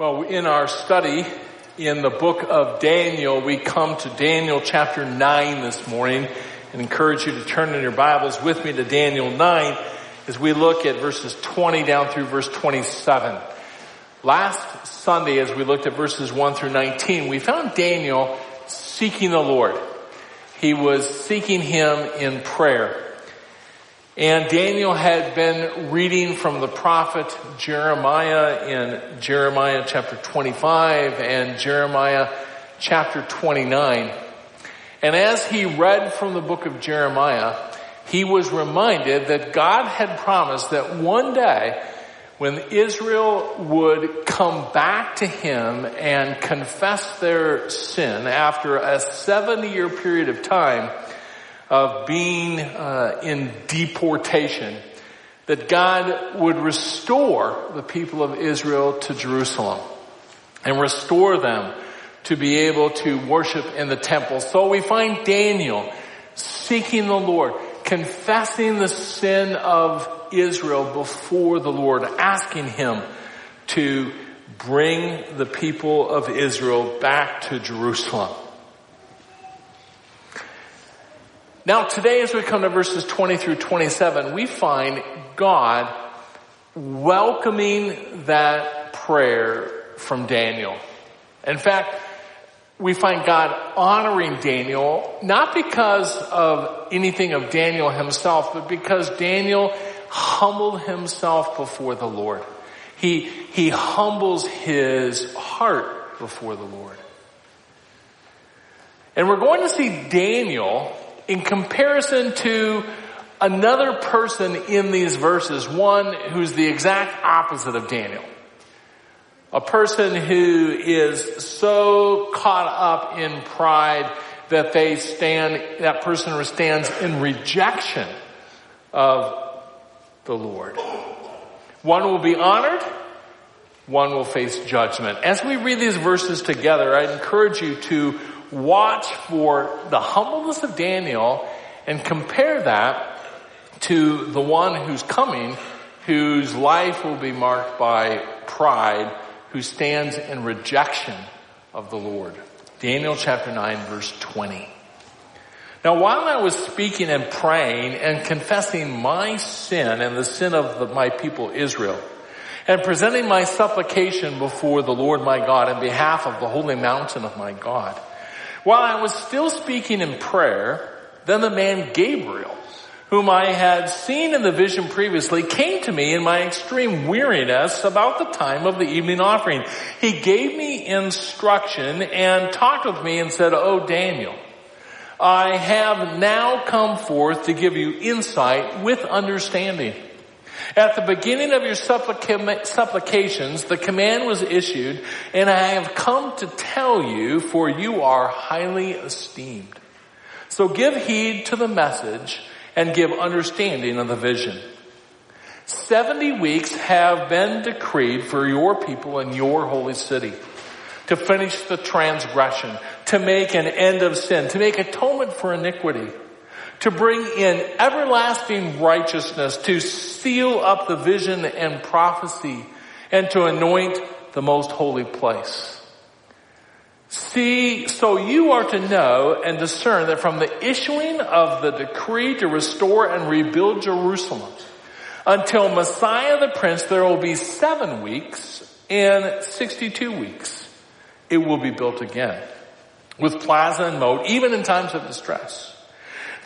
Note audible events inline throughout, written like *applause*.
Well, in our study in the book of Daniel, we come to Daniel chapter 9 this morning and encourage you to turn in your Bibles with me to Daniel 9 as we look at verses 20 down through verse 27. Last Sunday, as we looked at verses 1 through 19, we found Daniel seeking the Lord. He was seeking Him in prayer. And Daniel had been reading from the prophet Jeremiah in Jeremiah chapter 25 and Jeremiah chapter 29. And as he read from the book of Jeremiah, he was reminded that God had promised that one day when Israel would come back to him and confess their sin after a 70 year period of time, of being uh, in deportation, that God would restore the people of Israel to Jerusalem and restore them to be able to worship in the temple. So we find Daniel seeking the Lord, confessing the sin of Israel before the Lord, asking him to bring the people of Israel back to Jerusalem. Now today as we come to verses 20 through 27, we find God welcoming that prayer from Daniel. In fact, we find God honoring Daniel, not because of anything of Daniel himself, but because Daniel humbled himself before the Lord. He, he humbles his heart before the Lord. And we're going to see Daniel in comparison to another person in these verses, one who's the exact opposite of Daniel. A person who is so caught up in pride that they stand, that person stands in rejection of the Lord. One will be honored, one will face judgment. As we read these verses together, I encourage you to watch for the humbleness of Daniel and compare that to the one who's coming, whose life will be marked by pride, who stands in rejection of the Lord. Daniel chapter 9 verse 20. Now while I was speaking and praying and confessing my sin and the sin of the, my people Israel, and presenting my supplication before the Lord my God in behalf of the holy mountain of my God, while I was still speaking in prayer, then the man Gabriel, whom I had seen in the vision previously, came to me in my extreme weariness about the time of the evening offering. He gave me instruction and talked with me and said, Oh Daniel, I have now come forth to give you insight with understanding. At the beginning of your supplica- supplications, the command was issued, and I have come to tell you, for you are highly esteemed. So give heed to the message and give understanding of the vision. Seventy weeks have been decreed for your people in your holy city to finish the transgression, to make an end of sin, to make atonement for iniquity to bring in everlasting righteousness, to seal up the vision and prophecy, and to anoint the most holy place. See, so you are to know and discern that from the issuing of the decree to restore and rebuild Jerusalem until Messiah the Prince, there will be seven weeks and 62 weeks. It will be built again with plaza and moat, even in times of distress.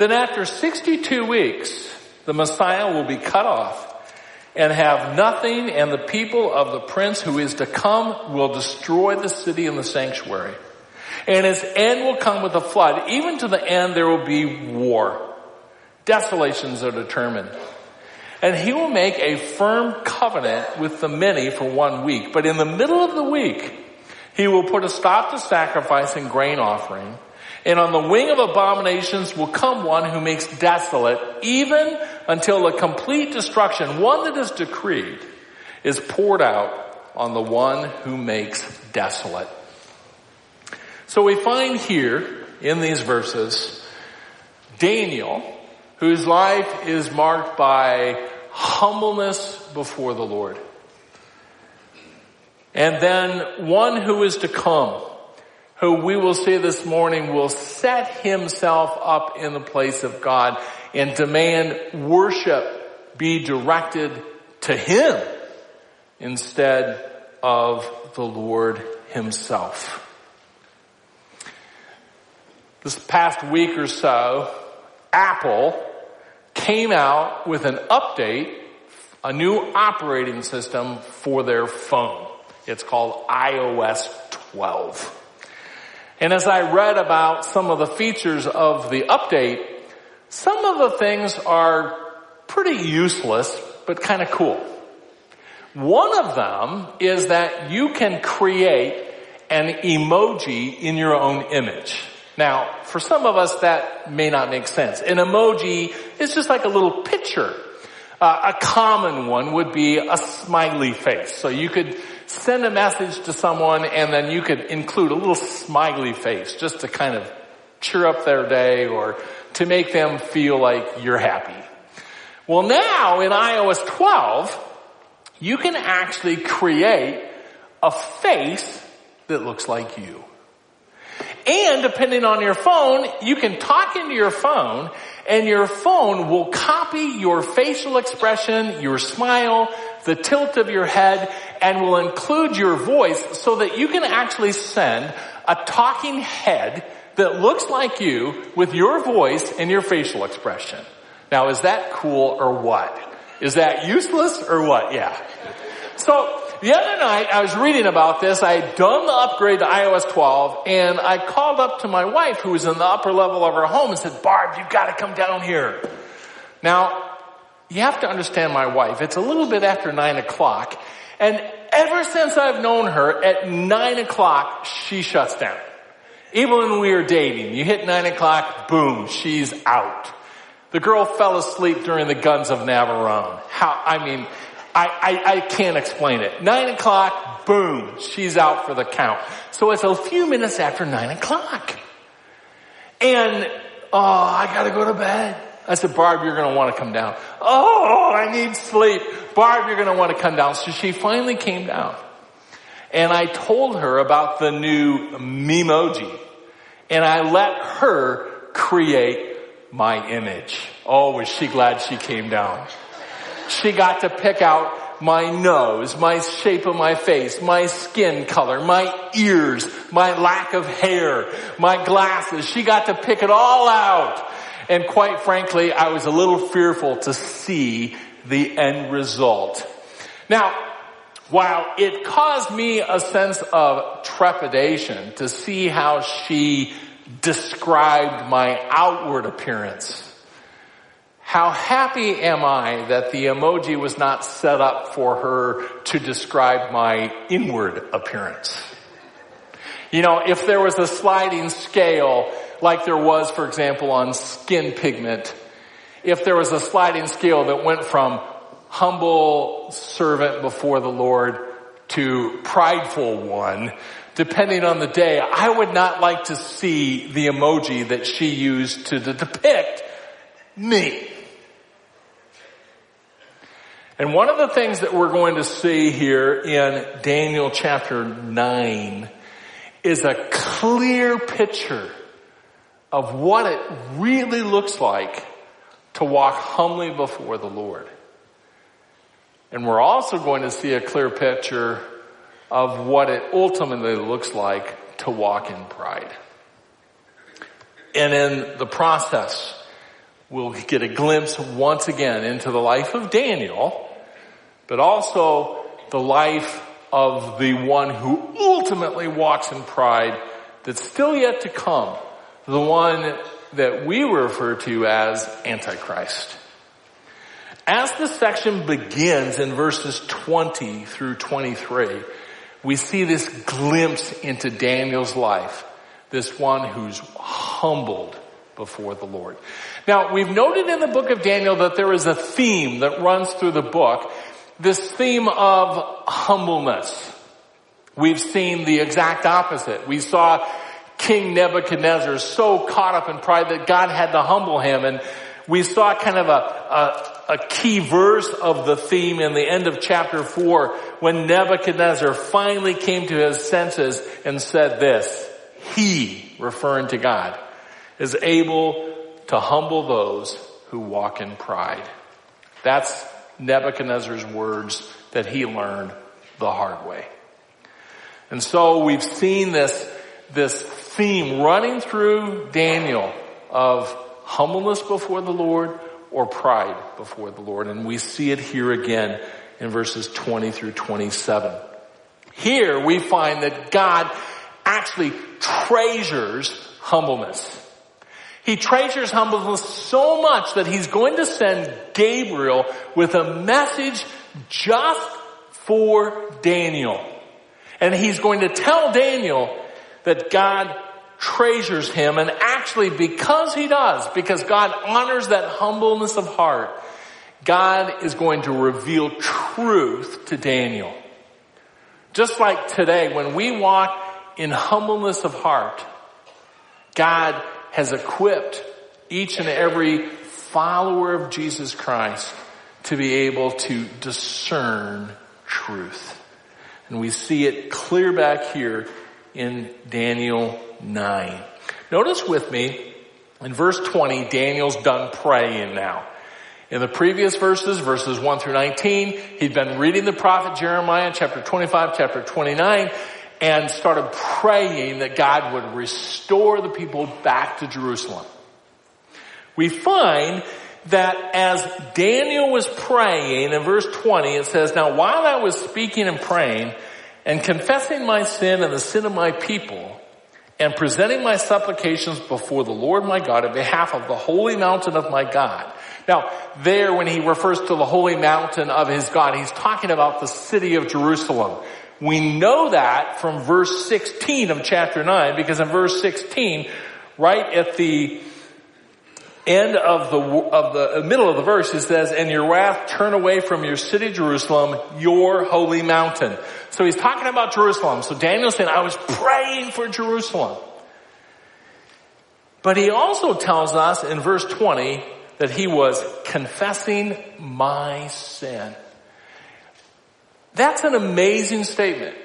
Then after 62 weeks, the Messiah will be cut off and have nothing and the people of the prince who is to come will destroy the city and the sanctuary. And his end will come with a flood. Even to the end there will be war. Desolations are determined. And he will make a firm covenant with the many for one week. But in the middle of the week, he will put a stop to sacrifice and grain offering and on the wing of abominations will come one who makes desolate, even until a complete destruction, one that is decreed, is poured out on the one who makes desolate. So we find here in these verses, Daniel, whose life is marked by humbleness before the Lord. And then one who is to come, who we will see this morning will set himself up in the place of God and demand worship be directed to him instead of the Lord himself. This past week or so, Apple came out with an update, a new operating system for their phone. It's called iOS 12. And as I read about some of the features of the update, some of the things are pretty useless, but kind of cool. One of them is that you can create an emoji in your own image. Now, for some of us that may not make sense. An emoji is just like a little picture. Uh, a common one would be a smiley face. So you could send a message to someone and then you could include a little smiley face just to kind of cheer up their day or to make them feel like you're happy. Well now in iOS 12, you can actually create a face that looks like you. And depending on your phone, you can talk into your phone and your phone will copy your facial expression, your smile, the tilt of your head, and will include your voice so that you can actually send a talking head that looks like you with your voice and your facial expression. Now is that cool or what? Is that useless or what? Yeah. So the other night I was reading about this. I had done the upgrade to iOS 12 and I called up to my wife who was in the upper level of her home and said, Barb, you've got to come down here. Now, you have to understand my wife. It's a little bit after nine o'clock and ever since I've known her at nine o'clock, she shuts down. Even when we were dating, you hit nine o'clock, boom, she's out. The girl fell asleep during the guns of Navarone. How, I mean, I, I, I can't explain it. Nine o'clock, boom, she's out for the count. So it's a few minutes after nine o'clock. And, oh, I gotta go to bed. I said, Barb, you're gonna wanna come down. Oh, I need sleep. Barb, you're gonna wanna come down. So she finally came down. And I told her about the new Memoji. And I let her create my image. Oh, was she glad she came down. She got to pick out my nose, my shape of my face, my skin color, my ears, my lack of hair, my glasses. She got to pick it all out. And quite frankly, I was a little fearful to see the end result. Now, while it caused me a sense of trepidation to see how she described my outward appearance, how happy am I that the emoji was not set up for her to describe my inward appearance. You know, if there was a sliding scale like there was, for example, on skin pigment, if there was a sliding scale that went from humble servant before the Lord to prideful one, depending on the day, I would not like to see the emoji that she used to depict me. And one of the things that we're going to see here in Daniel chapter 9 is a clear picture of what it really looks like to walk humbly before the Lord. And we're also going to see a clear picture of what it ultimately looks like to walk in pride. And in the process, we'll get a glimpse once again into the life of Daniel but also the life of the one who ultimately walks in pride that's still yet to come. The one that we refer to as Antichrist. As the section begins in verses 20 through 23, we see this glimpse into Daniel's life. This one who's humbled before the Lord. Now, we've noted in the book of Daniel that there is a theme that runs through the book, this theme of humbleness. We've seen the exact opposite. We saw King Nebuchadnezzar so caught up in pride that God had to humble him. And We saw kind of a, a, a key verse of the theme in the end of chapter four when Nebuchadnezzar finally came to his senses and said this, he, referring to God, is able to humble those who walk in pride. That's Nebuchadnezzar's words that he learned the hard way. And so we've seen this, this theme running through Daniel of humbleness before the Lord or pride before the Lord. And we see it here again in verses 20 through 27. Here we find that God actually treasures humbleness. He treasures humbleness so much that he's going to send Gabriel with a message just for Daniel. And he's going to tell Daniel that God treasures him and actually because he does, because God honors that humbleness of heart, God is going to reveal truth to Daniel. Just like today, when we walk in humbleness of heart, God has equipped each and every follower of Jesus Christ to be able to discern truth. And we see it clear back here in Daniel 9. Notice with me in verse 20, Daniel's done praying now. In the previous verses, verses 1 through 19, he'd been reading the prophet Jeremiah, chapter 25, chapter 29, and started praying that God would restore the people back to Jerusalem. We find that as Daniel was praying in verse 20, it says, Now while I was speaking and praying and confessing my sin and the sin of my people and presenting my supplications before the Lord my God in behalf of the holy mountain of my God. Now, there when he refers to the holy mountain of his God, he's talking about the city of Jerusalem. We know that from verse 16 of chapter 9 because in verse 16, right at the end of the, of the uh, middle of the verse, it says, and your wrath turn away from your city Jerusalem, your holy mountain. So he's talking about Jerusalem. So Daniel's saying, I was praying for Jerusalem. But he also tells us in verse 20 that he was confessing my sin. That's an amazing statement.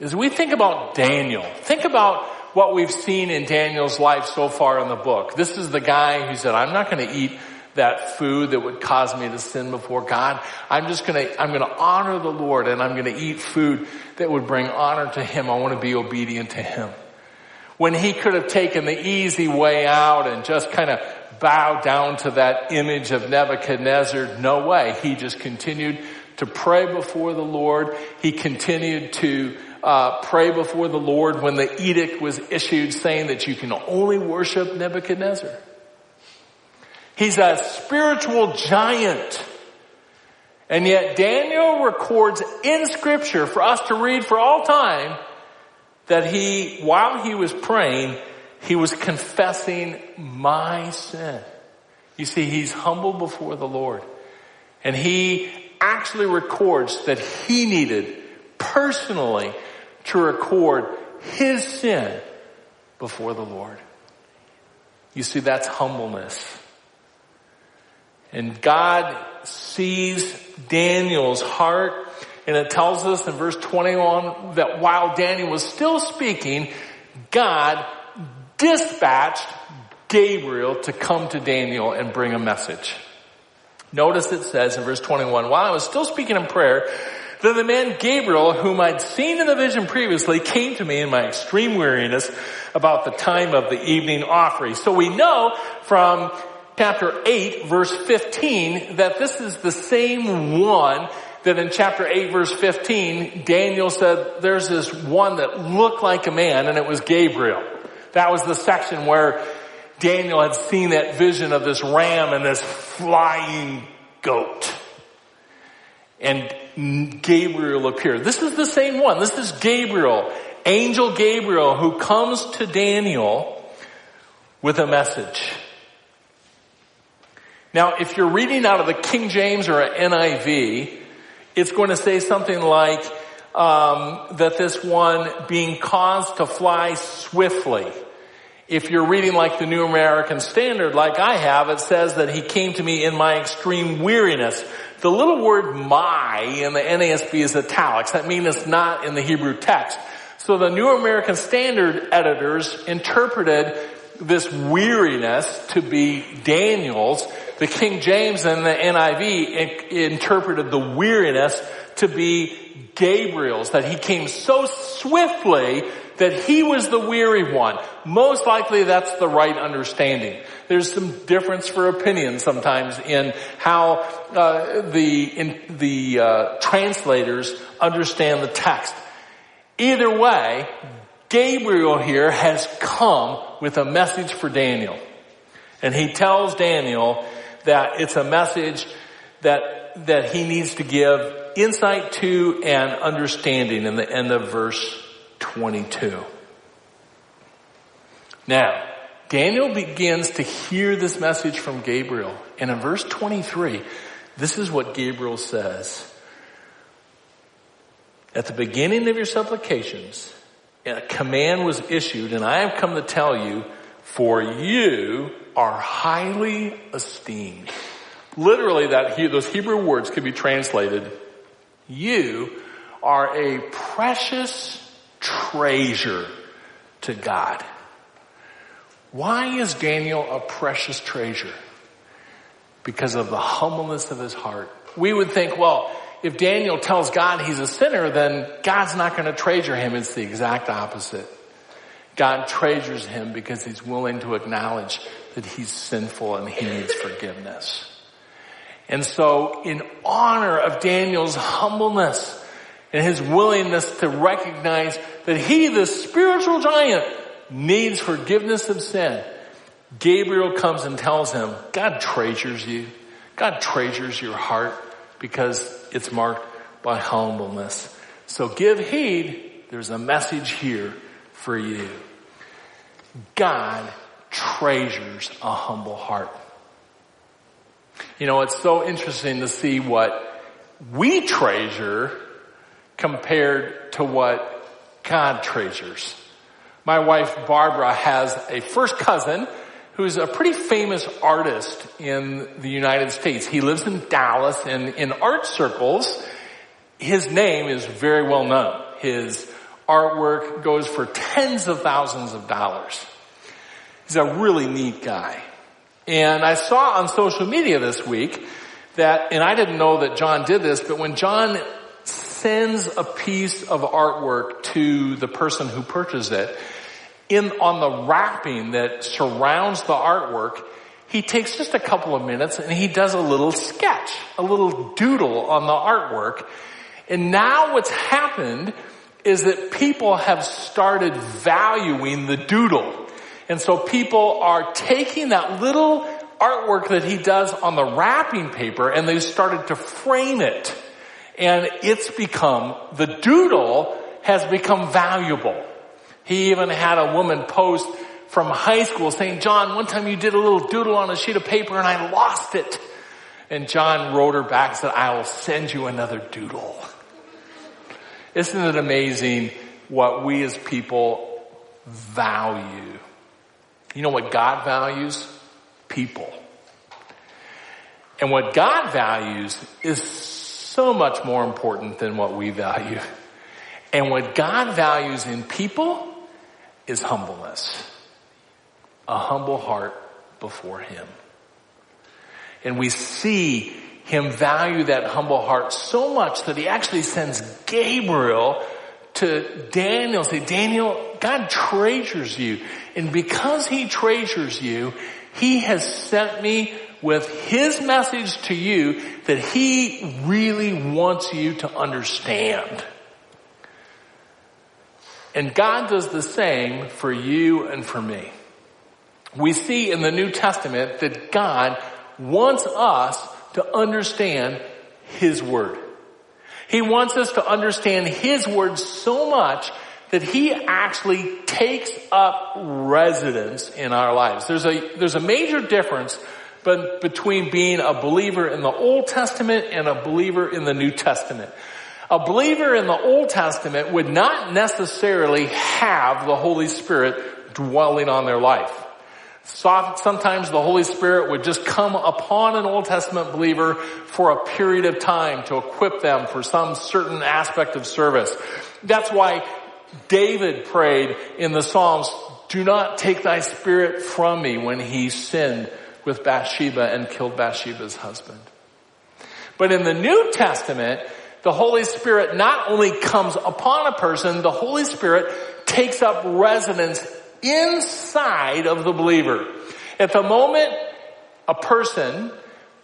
As we think about Daniel, think about what we've seen in Daniel's life so far in the book. This is the guy who said, I'm not going to eat that food that would cause me to sin before God. I'm just gonna, I'm gonna honor the Lord and I'm gonna eat food that would bring honor to Him. I want to be obedient to Him. When he could have taken the easy way out and just kind of bowed down to that image of Nebuchadnezzar, no way. He just continued to pray before the Lord. He continued to uh, pray before the Lord when the edict was issued saying that you can only worship Nebuchadnezzar. He's a spiritual giant. And yet Daniel records in scripture for us to read for all time that he, while he was praying, he was confessing my sin. You see, he's humble before the Lord. And he actually records that he needed personally to record his sin before the Lord. You see, that's humbleness. And God sees Daniel's heart and it tells us in verse 21 that while Daniel was still speaking, God dispatched Gabriel to come to Daniel and bring a message. Notice it says in verse 21, while I was still speaking in prayer, then the man Gabriel, whom I'd seen in the vision previously, came to me in my extreme weariness about the time of the evening offering. So we know from chapter 8 verse 15 that this is the same one that in chapter 8 verse 15 Daniel said there's this one that looked like a man and it was Gabriel. That was the section where Daniel had seen that vision of this ram and this flying goat. And Gabriel appeared. This is the same one. This is Gabriel, angel Gabriel who comes to Daniel with a message. Now, if you're reading out of the King James or NIV, it's going to say something like um, that this one being caused to fly swiftly. If you're reading like the New American Standard, like I have, it says that he came to me in my extreme weariness. The little word my in the NASB is italics. That means it's not in the Hebrew text. So the New American Standard editors interpreted this weariness to be Daniel's. The King James and the NIV interpreted the weariness to be Gabriel's, that he came so swiftly that he was the weary one. Most likely that's the right understanding. There's some difference for opinion sometimes in how uh, the in, the uh, translators understand the text. Either way, Gabriel here has come with a message for Daniel. And he tells Daniel that it's a message that, that he needs to give insight to and understanding in the end of verse 22. Now, Daniel begins to hear this message from Gabriel. And in verse 23, this is what Gabriel says. At the beginning of your supplications, a command was issued and I have come to tell you, for you are highly esteemed. Literally that, those Hebrew words could be translated, you are a precious treasure to God. Why is Daniel a precious treasure? Because of the humbleness of his heart. We would think, well, if Daniel tells God he's a sinner, then God's not going to treasure him. It's the exact opposite. God treasures him because he's willing to acknowledge that he's sinful and he needs forgiveness. And so in honor of Daniel's humbleness and his willingness to recognize that he, the spiritual giant, needs forgiveness of sin, Gabriel comes and tells him, God treasures you. God treasures your heart because it's marked by humbleness. So give heed. There's a message here for you. God treasures a humble heart. You know, it's so interesting to see what we treasure compared to what God treasures. My wife Barbara has a first cousin who's a pretty famous artist in the United States. He lives in Dallas and in art circles, his name is very well known. His artwork goes for tens of thousands of dollars. He's a really neat guy. And I saw on social media this week that, and I didn't know that John did this, but when John sends a piece of artwork to the person who purchased it, in, on the wrapping that surrounds the artwork, he takes just a couple of minutes and he does a little sketch, a little doodle on the artwork. And now what's happened is that people have started valuing the doodle. And so people are taking that little artwork that he does on the wrapping paper and they started to frame it. And it's become, the doodle has become valuable. He even had a woman post from high school saying, John, one time you did a little doodle on a sheet of paper and I lost it. And John wrote her back and said, I will send you another doodle. Isn't it amazing what we as people value? You know what God values? People. And what God values is so much more important than what we value. And what God values in people is humbleness. A humble heart before Him. And we see Him value that humble heart so much that He actually sends Gabriel to Daniel, say, Daniel, God treasures you. And because He treasures you, He has sent me with His message to you that He really wants you to understand. And God does the same for you and for me. We see in the New Testament that God wants us to understand His Word. He wants us to understand His Word so much that He actually takes up residence in our lives. There's a, there's a major difference but between being a believer in the Old Testament and a believer in the New Testament. A believer in the Old Testament would not necessarily have the Holy Spirit dwelling on their life. Sometimes the Holy Spirit would just come upon an Old Testament believer for a period of time to equip them for some certain aspect of service. That's why David prayed in the Psalms, do not take thy spirit from me when he sinned with Bathsheba and killed Bathsheba's husband. But in the New Testament, the Holy Spirit not only comes upon a person, the Holy Spirit takes up residence inside of the believer. At the moment a person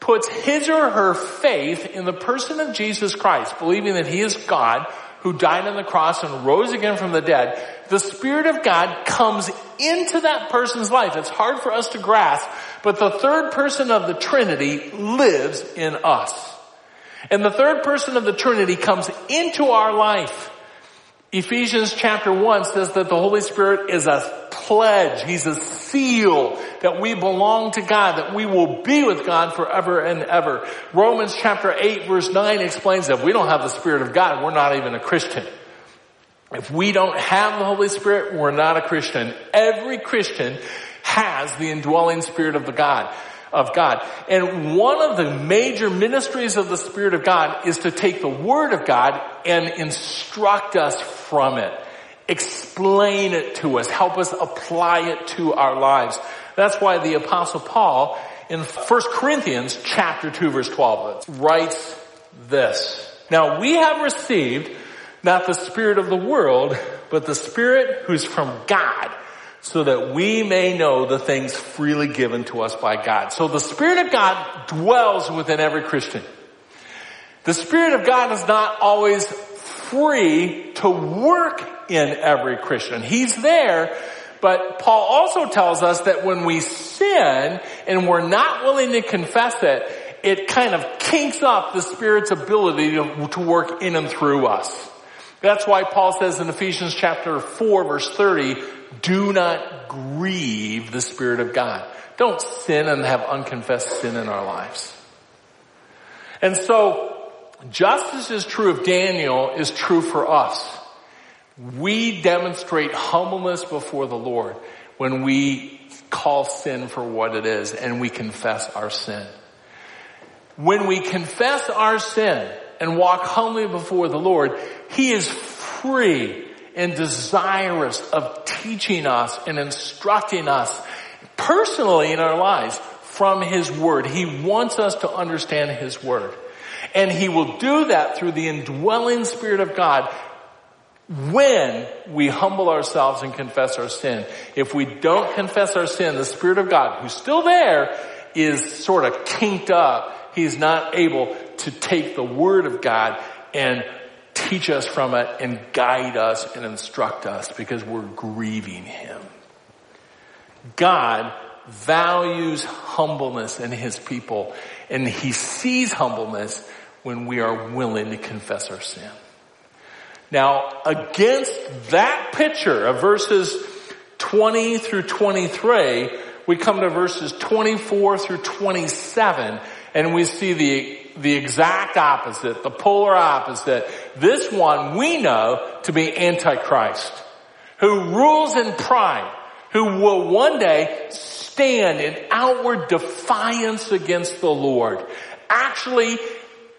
puts his or her faith in the person of Jesus Christ, believing that he is God who died on the cross and rose again from the dead, the Spirit of God comes into that person's life. It's hard for us to grasp, but the third person of the Trinity lives in us. And the third person of the Trinity comes into our life. Ephesians chapter 1 says that the Holy Spirit is a pledge. He's a seal that we belong to God, that we will be with God forever and ever. Romans chapter 8 verse 9 explains that if we don't have the Spirit of God, we're not even a Christian. If we don't have the Holy Spirit, we're not a Christian. Every Christian has the indwelling Spirit of the God of God. And one of the major ministries of the Spirit of God is to take the Word of God and instruct us from it. Explain it to us. Help us apply it to our lives. That's why the apostle Paul in 1 Corinthians chapter 2 verse 12 writes this. Now we have received not the spirit of the world, but the spirit who's from God so that we may know the things freely given to us by God. So the Spirit of God dwells within every Christian. The Spirit of God is not always free to work in every Christian. He's there, but Paul also tells us that when we sin and we're not willing to confess it, it kind of kinks up the Spirit's ability to, to work in and through us. That's why Paul says in Ephesians chapter 4 verse 30, do not grieve the Spirit of God. Don't sin and have unconfessed sin in our lives. And so, just as is true of Daniel is true for us. We demonstrate humbleness before the Lord when we call sin for what it is and we confess our sin. When we confess our sin and walk humbly before the Lord, He is free and desirous of teaching us and instructing us personally in our lives from His Word. He wants us to understand His Word. And He will do that through the indwelling Spirit of God when we humble ourselves and confess our sin. If we don't confess our sin, the Spirit of God, who's still there, is sort of kinked up. He's not able to take the Word of God and teach us from it and guide us and instruct us because we're grieving Him. God values humbleness in His people and He sees humbleness when we are willing to confess our sin. Now, against that picture of verses 20 through 23, we come to verses 24 through 27 and we see the the exact opposite, the polar opposite. This one we know to be Antichrist, who rules in pride, who will one day stand in outward defiance against the Lord, actually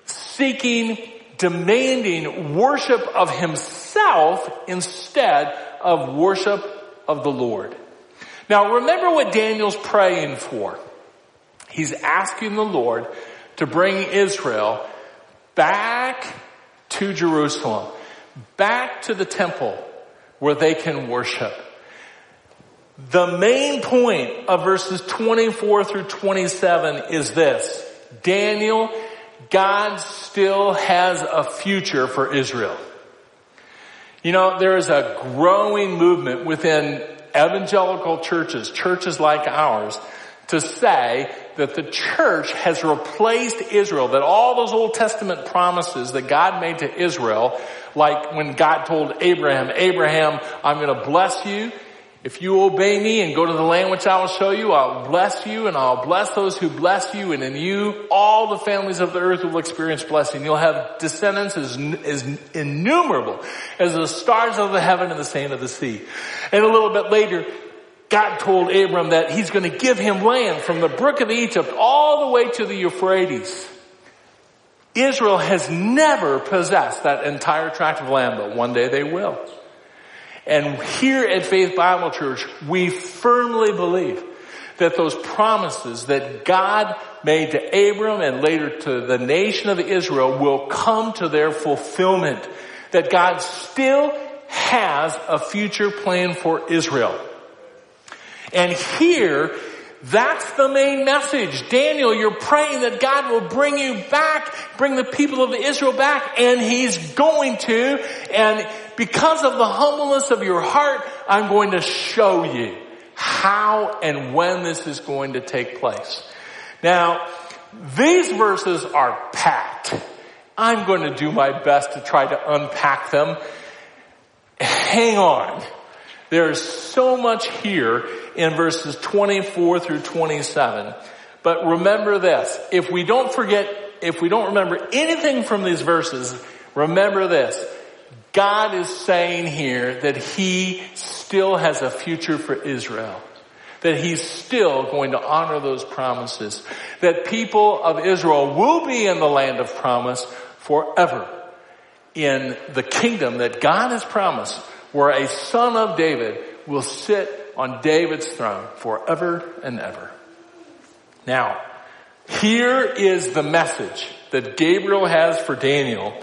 seeking, demanding worship of himself instead of worship of the Lord. Now remember what Daniel's praying for. He's asking the Lord to bring Israel back to Jerusalem, back to the temple where they can worship. The main point of verses 24 through 27 is this. Daniel, God still has a future for Israel. You know, there is a growing movement within evangelical churches, churches like ours, to say that the church has replaced Israel, that all those Old Testament promises that God made to Israel, like when God told Abraham, Abraham, I'm going to bless you. If you obey me and go to the land which I will show you, I'll bless you and I'll bless those who bless you and in you all the families of the earth will experience blessing. You'll have descendants as, as innumerable as the stars of the heaven and the sand of the sea. And a little bit later, God told Abram that he's going to give him land from the brook of Egypt all the way to the Euphrates. Israel has never possessed that entire tract of land, but one day they will. And here at Faith Bible Church, we firmly believe that those promises that God made to Abram and later to the nation of Israel will come to their fulfillment. That God still has a future plan for Israel. And here, that's the main message. Daniel, you're praying that God will bring you back, bring the people of Israel back, and He's going to. And because of the humbleness of your heart, I'm going to show you how and when this is going to take place. Now, these verses are packed. I'm going to do my best to try to unpack them. Hang on. There's so much here in verses 24 through 27. But remember this, if we don't forget, if we don't remember anything from these verses, remember this. God is saying here that He still has a future for Israel. That He's still going to honor those promises. That people of Israel will be in the land of promise forever. In the kingdom that God has promised, where a son of David will sit on David's throne forever and ever. Now, here is the message that Gabriel has for Daniel.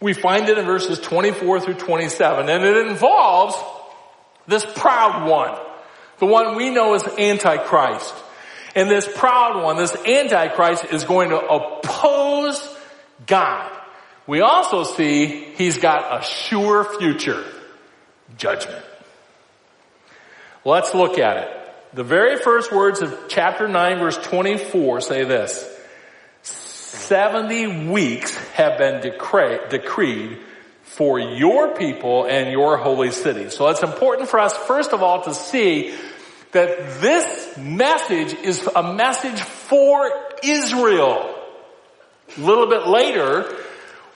We find it in verses 24 through 27, and it involves this proud one, the one we know as Antichrist. And this proud one, this Antichrist is going to oppose God. We also see he's got a sure future. Judgment. Let's look at it. The very first words of chapter 9 verse 24 say this. 70 weeks have been decre- decreed for your people and your holy city. So it's important for us first of all to see that this message is a message for Israel. A little bit later,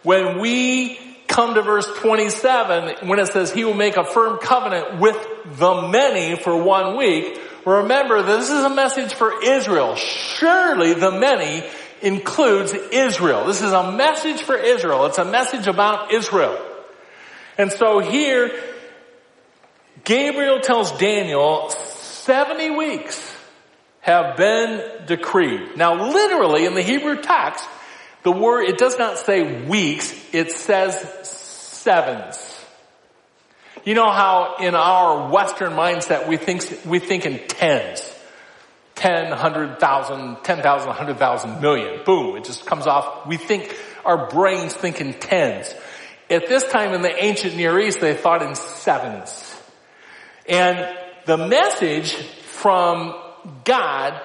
when we come to verse 27, when it says he will make a firm covenant with the many for one week, remember this is a message for Israel. Surely the many includes Israel. This is a message for Israel. It's a message about Israel. And so here, Gabriel tells Daniel, 70 weeks have been decreed. Now literally in the Hebrew text, the word, it does not say weeks, it says sevens. You know how in our Western mindset we think, we think in tens. 10, 100,000, 10,000, 100,000, million. Boom. It just comes off. We think, our brains think in tens. At this time in the ancient Near East, they thought in sevens. And the message from God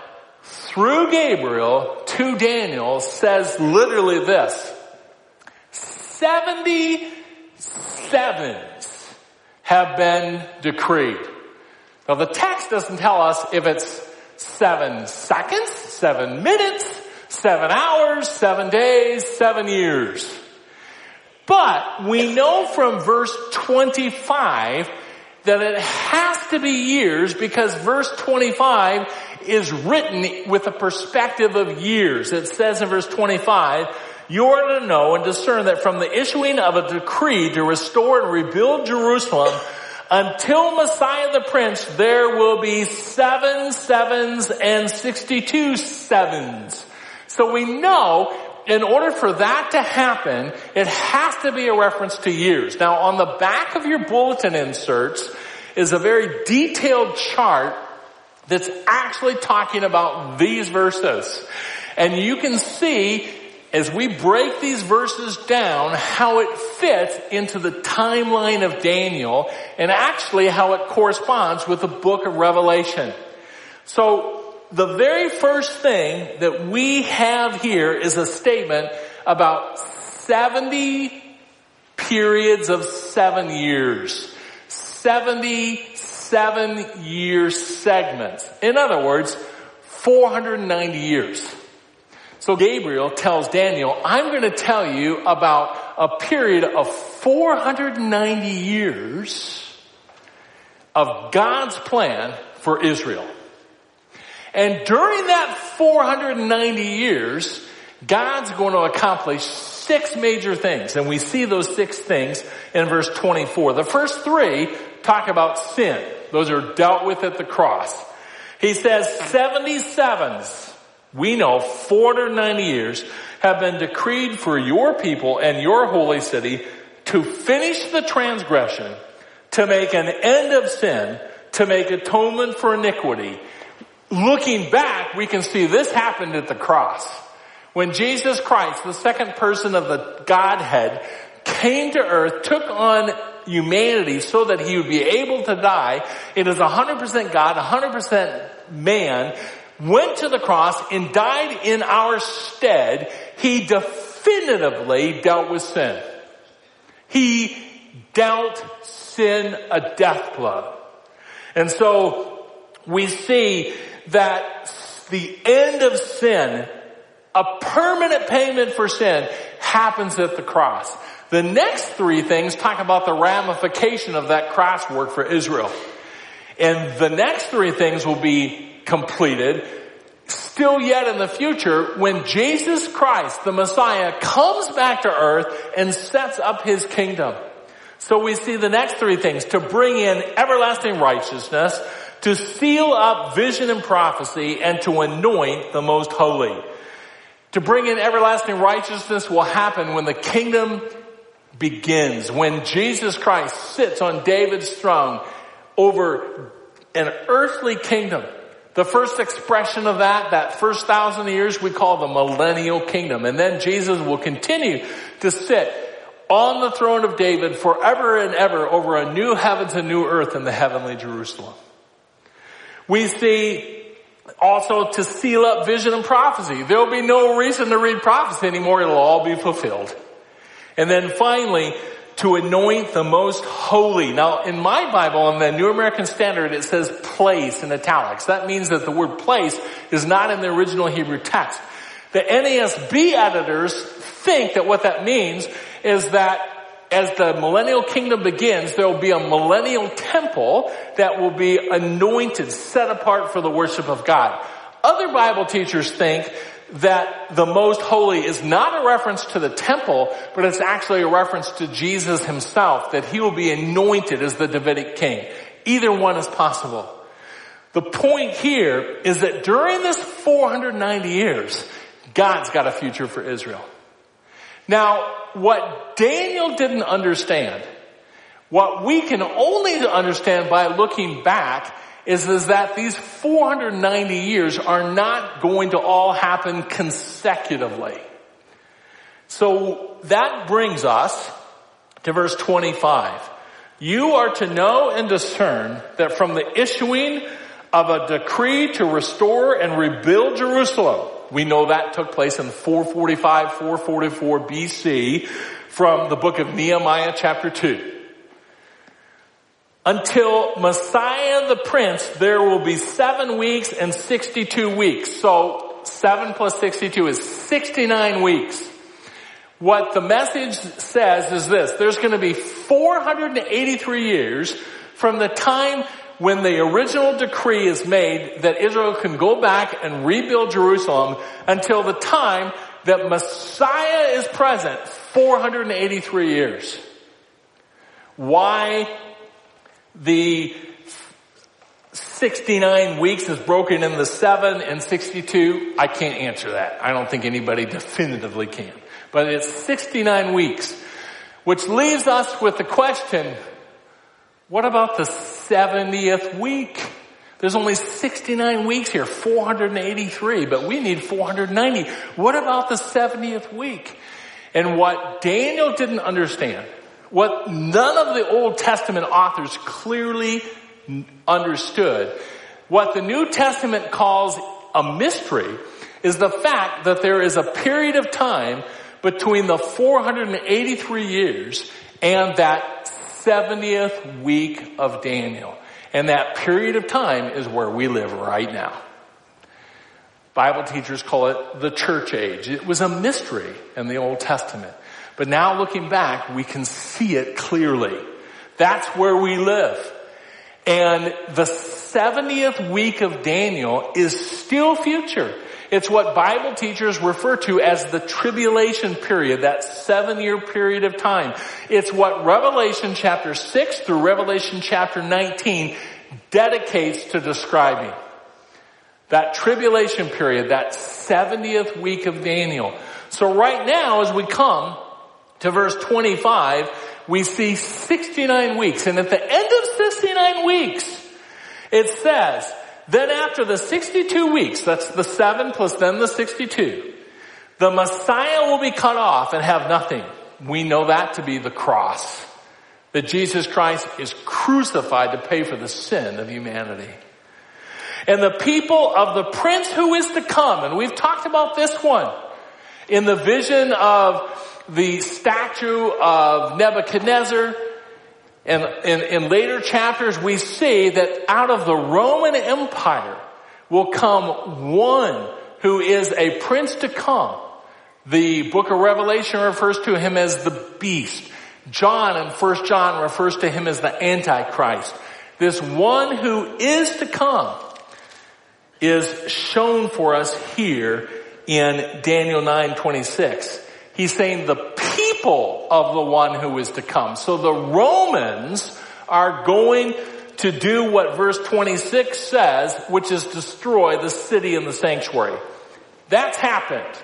through Gabriel to Daniel says literally this. 70 sevens have been decreed. Now the text doesn't tell us if it's seven seconds, seven minutes, seven hours, seven days, seven years. But we know from verse 25 that it has to be years because verse 25 is written with a perspective of years. It says in verse 25, you are to know and discern that from the issuing of a decree to restore and rebuild Jerusalem until Messiah the Prince, there will be seven sevens and 62 sevens. So we know in order for that to happen, it has to be a reference to years. Now on the back of your bulletin inserts is a very detailed chart that's actually talking about these verses. And you can see as we break these verses down how it fits into the timeline of Daniel and actually how it corresponds with the book of Revelation. So the very first thing that we have here is a statement about 70 periods of seven years. 77 year segments. In other words, 490 years. So Gabriel tells Daniel, I'm going to tell you about a period of 490 years of God's plan for Israel. And during that 490 years, God's going to accomplish six major things. And we see those six things in verse 24. The first three talk about sin. Those are dealt with at the cross. He says 77s, we know 490 years, have been decreed for your people and your holy city to finish the transgression, to make an end of sin, to make atonement for iniquity. Looking back, we can see this happened at the cross. When Jesus Christ, the second person of the Godhead, came to earth, took on humanity so that he would be able to die, it is 100% God, 100% man, went to the cross and died in our stead. He definitively dealt with sin. He dealt sin a death blow. And so we see that the end of sin a permanent payment for sin happens at the cross. The next three things talk about the ramification of that cross work for Israel. And the next three things will be completed still yet in the future when Jesus Christ, the Messiah, comes back to earth and sets up his kingdom. So we see the next three things to bring in everlasting righteousness, to seal up vision and prophecy, and to anoint the most holy. To bring in everlasting righteousness will happen when the kingdom begins, when Jesus Christ sits on David's throne over an earthly kingdom. The first expression of that, that first thousand years, we call the millennial kingdom. And then Jesus will continue to sit on the throne of David forever and ever over a new heavens and new earth in the heavenly Jerusalem. We see also to seal up vision and prophecy. There'll be no reason to read prophecy anymore. It'll all be fulfilled. And then finally, to anoint the most holy. Now, in my Bible, in the New American Standard, it says place in italics. That means that the word place is not in the original Hebrew text. The NASB editors think that what that means is that as the millennial kingdom begins, there will be a millennial temple that will be anointed, set apart for the worship of God. Other Bible teachers think that the most holy is not a reference to the temple, but it's actually a reference to Jesus himself, that he will be anointed as the Davidic king. Either one is possible. The point here is that during this 490 years, God's got a future for Israel. Now, what Daniel didn't understand, what we can only understand by looking back is, is that these 490 years are not going to all happen consecutively. So that brings us to verse 25. You are to know and discern that from the issuing of a decree to restore and rebuild Jerusalem, we know that took place in 445, 444 BC from the book of Nehemiah chapter 2. Until Messiah the Prince, there will be seven weeks and 62 weeks. So seven plus 62 is 69 weeks. What the message says is this, there's going to be 483 years from the time when the original decree is made that Israel can go back and rebuild Jerusalem until the time that Messiah is present, 483 years. Why the 69 weeks is broken in the 7 and 62, I can't answer that. I don't think anybody *laughs* definitively can. But it's 69 weeks, which leaves us with the question, what about the 70th week? There's only 69 weeks here, 483, but we need 490. What about the 70th week? And what Daniel didn't understand, what none of the Old Testament authors clearly understood, what the New Testament calls a mystery is the fact that there is a period of time between the 483 years and that 70th week of Daniel. And that period of time is where we live right now. Bible teachers call it the church age. It was a mystery in the Old Testament. But now looking back, we can see it clearly. That's where we live. And the 70th week of Daniel is still future. It's what Bible teachers refer to as the tribulation period, that seven year period of time. It's what Revelation chapter 6 through Revelation chapter 19 dedicates to describing. That tribulation period, that 70th week of Daniel. So right now as we come to verse 25, we see 69 weeks. And at the end of 69 weeks, it says, then after the 62 weeks, that's the seven plus then the 62, the Messiah will be cut off and have nothing. We know that to be the cross. That Jesus Christ is crucified to pay for the sin of humanity. And the people of the prince who is to come, and we've talked about this one, in the vision of the statue of Nebuchadnezzar, and in, in later chapters, we see that out of the Roman Empire will come one who is a prince to come. The book of Revelation refers to him as the beast. John in 1 John refers to him as the Antichrist. This one who is to come is shown for us here in Daniel 9:26. He's saying the people of the one who is to come. So the Romans are going to do what verse 26 says, which is destroy the city and the sanctuary. That's happened.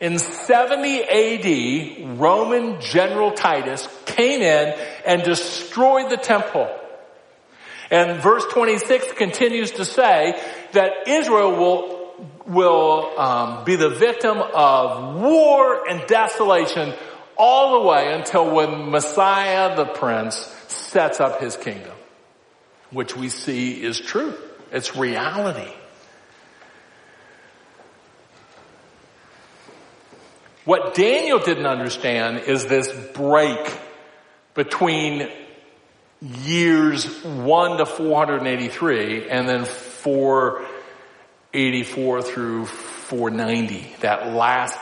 In 70 AD, Roman General Titus came in and destroyed the temple. And verse 26 continues to say that Israel will will um, be the victim of war and desolation all the way until when Messiah the Prince sets up his kingdom, which we see is true. It's reality. What Daniel didn't understand is this break between years 1 to 483 and then 484 through 490, that last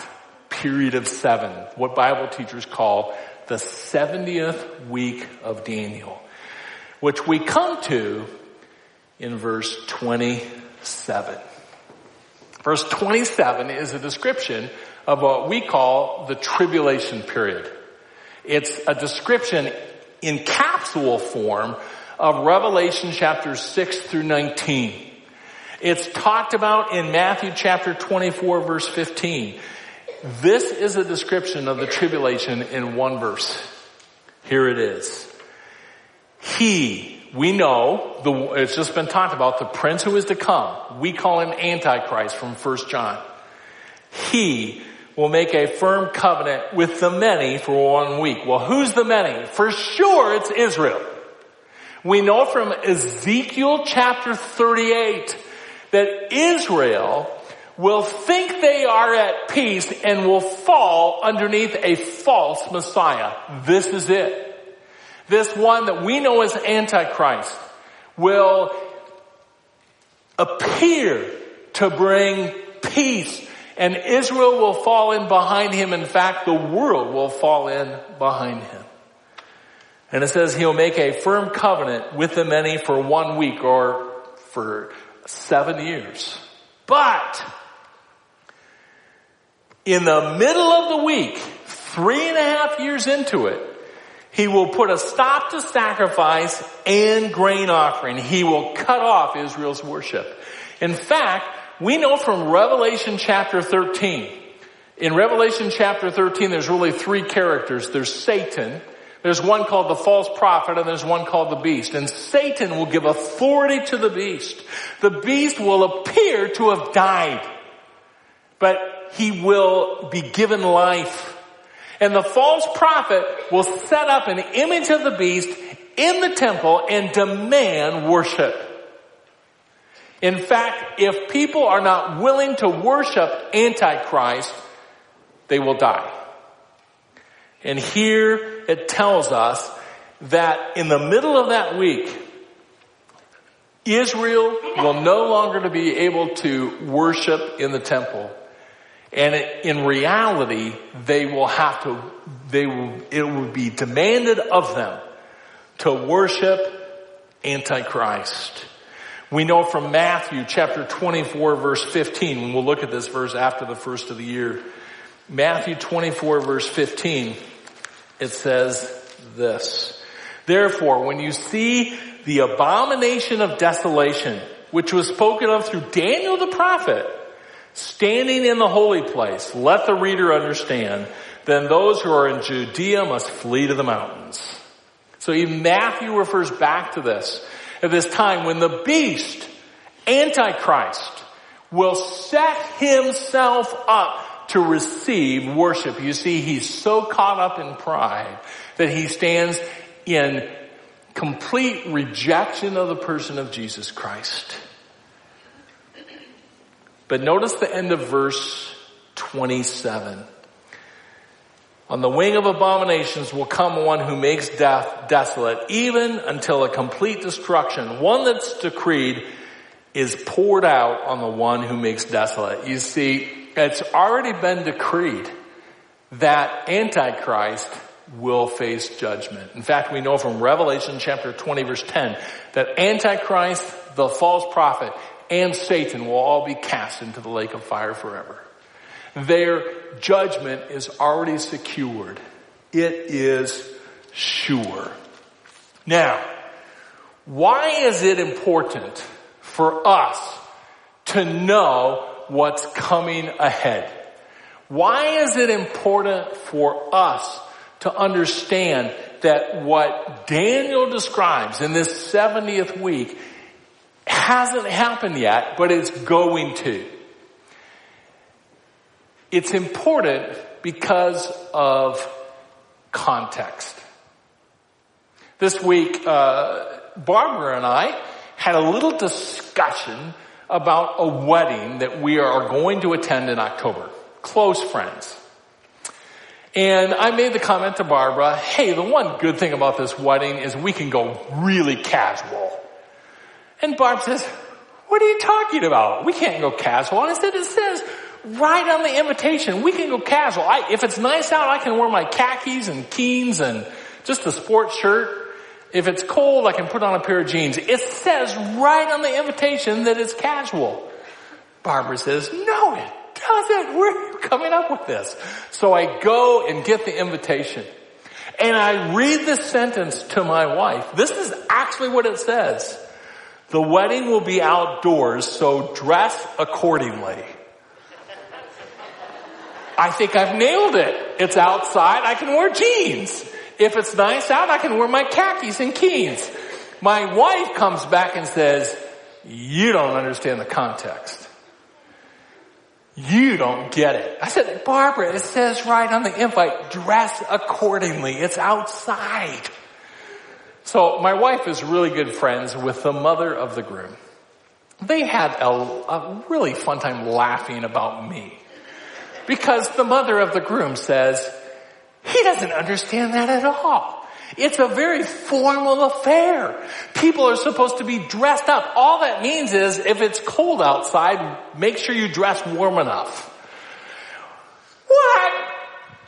period of seven, what Bible teachers call the 70th week of Daniel, which we come to in verse 27. Verse 27 is a description of what we call the tribulation period. It's a description in capsule form of Revelation chapters 6 through 19. It's talked about in Matthew chapter 24 verse 15. This is a description of the tribulation in one verse. Here it is. He, we know, the, it's just been talked about, the prince who is to come. We call him Antichrist from 1 John. He will make a firm covenant with the many for one week. Well, who's the many? For sure it's Israel. We know from Ezekiel chapter 38 that Israel will think they are at peace and will fall underneath a false Messiah. This is it. This one that we know as Antichrist will appear to bring peace and Israel will fall in behind him. In fact, the world will fall in behind him. And it says he'll make a firm covenant with the many for one week or for seven years. But in the middle of the week, three and a half years into it, he will put a stop to sacrifice and grain offering. He will cut off Israel's worship. In fact, we know from Revelation chapter 13, in Revelation chapter 13, there's really three characters. There's Satan, there's one called the false prophet, and there's one called the beast. And Satan will give authority to the beast. The beast will appear to have died. But he will be given life. And the false prophet will set up an image of the beast in the temple and demand worship. In fact, if people are not willing to worship Antichrist, they will die. And here it tells us that in the middle of that week, Israel will no longer be able to worship in the temple. And in reality, they will have to, they will, it will be demanded of them to worship Antichrist. We know from Matthew chapter 24 verse 15, and we'll look at this verse after the first of the year. Matthew 24 verse 15, it says this. Therefore, when you see the abomination of desolation, which was spoken of through Daniel the prophet, standing in the holy place, let the reader understand, then those who are in Judea must flee to the mountains. So even Matthew refers back to this, at this time when the beast, Antichrist, will set himself up to receive worship. You see, he's so caught up in pride that he stands in complete rejection of the person of Jesus Christ. But notice the end of verse 27. On the wing of abominations will come one who makes death desolate, even until a complete destruction, one that's decreed, is poured out on the one who makes desolate. You see, it's already been decreed that Antichrist will face judgment. In fact, we know from Revelation chapter 20 verse 10 that Antichrist, the false prophet, and Satan will all be cast into the lake of fire forever. Their judgment is already secured. It is sure. Now, why is it important for us to know what's coming ahead? Why is it important for us to understand that what Daniel describes in this 70th week hasn't happened yet, but it's going to? It's important because of context. This week, uh, Barbara and I had a little discussion about a wedding that we are going to attend in October. Close friends. And I made the comment to Barbara, hey, the one good thing about this wedding is we can go really casual. And Barb says, what are you talking about? We can't go casual. And I said, it says right on the invitation. We can go casual. I, if it's nice out, I can wear my khakis and keens and just a sports shirt. If it's cold, I can put on a pair of jeans. It says right on the invitation that it's casual. Barbara says, no, it doesn't. Where are you coming up with this? So I go and get the invitation. And I read this sentence to my wife. This is actually what it says. The wedding will be outdoors, so dress accordingly. I think I've nailed it. It's outside. I can wear jeans. If it's nice out, I can wear my khakis and keens. My wife comes back and says, you don't understand the context. You don't get it. I said, Barbara, it says right on the invite, dress accordingly. It's outside. So my wife is really good friends with the mother of the groom. They had a, a really fun time laughing about me. Because the mother of the groom says, he doesn't understand that at all. It's a very formal affair. People are supposed to be dressed up. All that means is if it's cold outside, make sure you dress warm enough. What?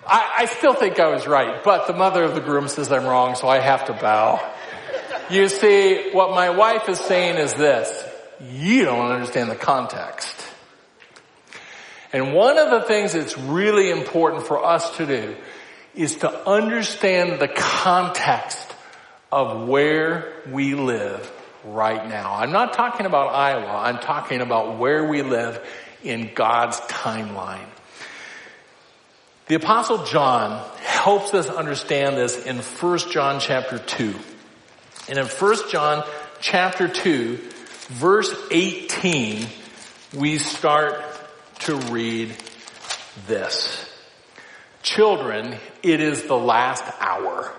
I, I still think I was right, but the mother of the groom says I'm wrong, so I have to bow. You see, what my wife is saying is this. You don't understand the context. And one of the things that's really important for us to do is to understand the context of where we live right now. I'm not talking about Iowa. I'm talking about where we live in God's timeline. The apostle John helps us understand this in 1 John chapter 2. And in 1 John chapter 2, verse 18, we start to read this. Children, it is the last hour.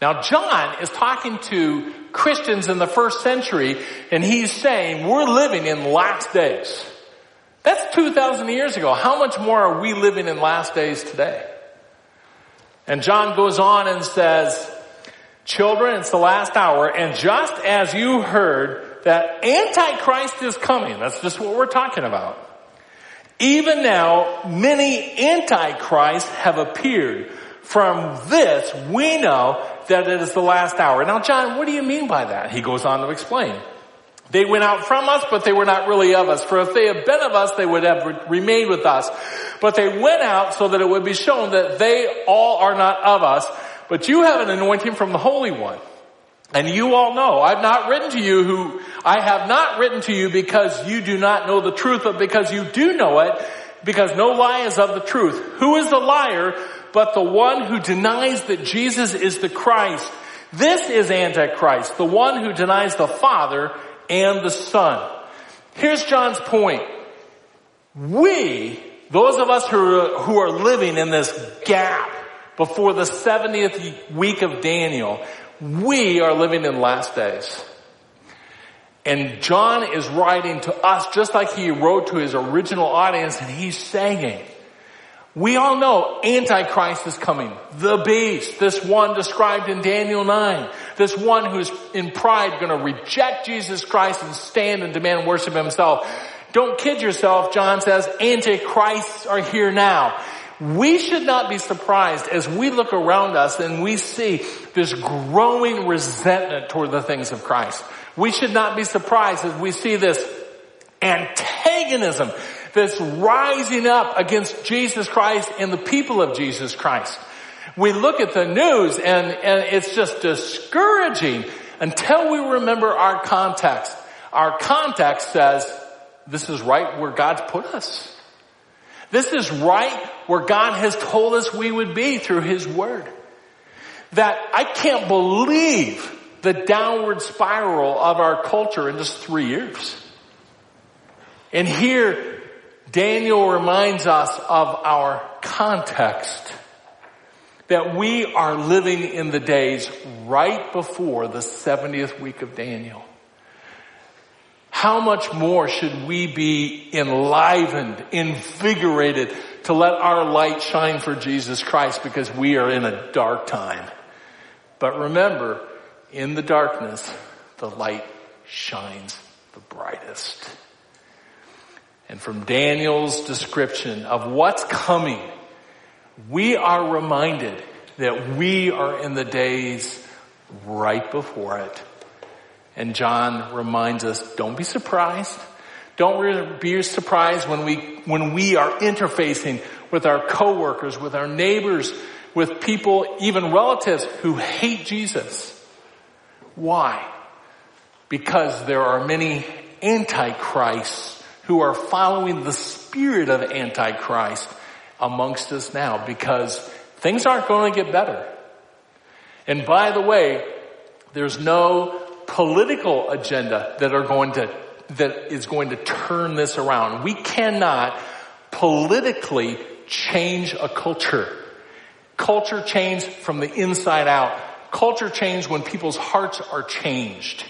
Now John is talking to Christians in the first century and he's saying we're living in last days. That's 2,000 years ago. How much more are we living in last days today? And John goes on and says, children, it's the last hour and just as you heard that Antichrist is coming, that's just what we're talking about. Even now, many antichrists have appeared. From this, we know that it is the last hour. Now, John, what do you mean by that? He goes on to explain. They went out from us, but they were not really of us. For if they had been of us, they would have remained with us. But they went out so that it would be shown that they all are not of us. But you have an anointing from the Holy One. And you all know, I've not written to you who, I have not written to you because you do not know the truth, but because you do know it, because no lie is of the truth. Who is the liar but the one who denies that Jesus is the Christ? This is Antichrist, the one who denies the Father and the Son. Here's John's point. We, those of us who are, who are living in this gap before the 70th week of Daniel, we are living in last days. And John is writing to us just like he wrote to his original audience and he's saying, we all know Antichrist is coming. The beast. This one described in Daniel 9. This one who's in pride going to reject Jesus Christ and stand and demand worship himself. Don't kid yourself, John says, Antichrists are here now. We should not be surprised as we look around us and we see this growing resentment toward the things of Christ. We should not be surprised as we see this antagonism that's rising up against Jesus Christ and the people of Jesus Christ. We look at the news and, and it's just discouraging until we remember our context. Our context says, this is right where God's put us. This is right where God has told us we would be through His Word. That I can't believe the downward spiral of our culture in just three years. And here, Daniel reminds us of our context. That we are living in the days right before the 70th week of Daniel. How much more should we be enlivened, invigorated to let our light shine for Jesus Christ because we are in a dark time. But remember, in the darkness, the light shines the brightest. And from Daniel's description of what's coming, we are reminded that we are in the days right before it. And John reminds us, don't be surprised. Don't be surprised when we, when we are interfacing with our coworkers, with our neighbors, with people, even relatives who hate Jesus. Why? Because there are many antichrists who are following the spirit of Antichrist amongst us now because things aren't going to get better. And by the way, there's no political agenda that are going to, that is going to turn this around. We cannot politically change a culture. Culture change from the inside out. Culture change when people's hearts are changed.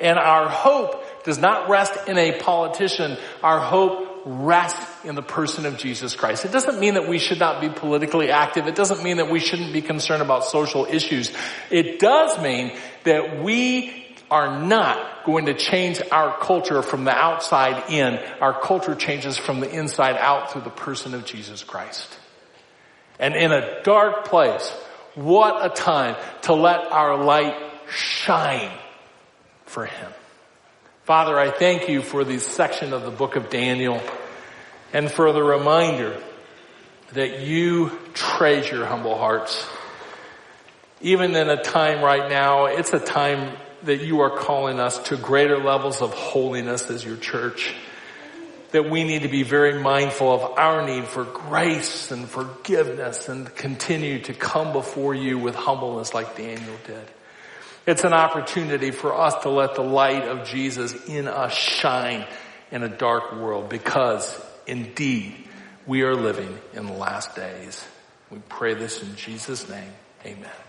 And our hope does not rest in a politician. Our hope rests in the person of Jesus Christ. It doesn't mean that we should not be politically active. It doesn't mean that we shouldn't be concerned about social issues. It does mean that we are not going to change our culture from the outside in. Our culture changes from the inside out through the person of Jesus Christ. And in a dark place, what a time to let our light shine for Him. Father, I thank you for this section of the book of Daniel and for the reminder that you treasure humble hearts. Even in a time right now, it's a time that you are calling us to greater levels of holiness as your church. That we need to be very mindful of our need for grace and forgiveness and continue to come before you with humbleness like Daniel did. It's an opportunity for us to let the light of Jesus in us shine in a dark world because indeed we are living in the last days. We pray this in Jesus' name. Amen.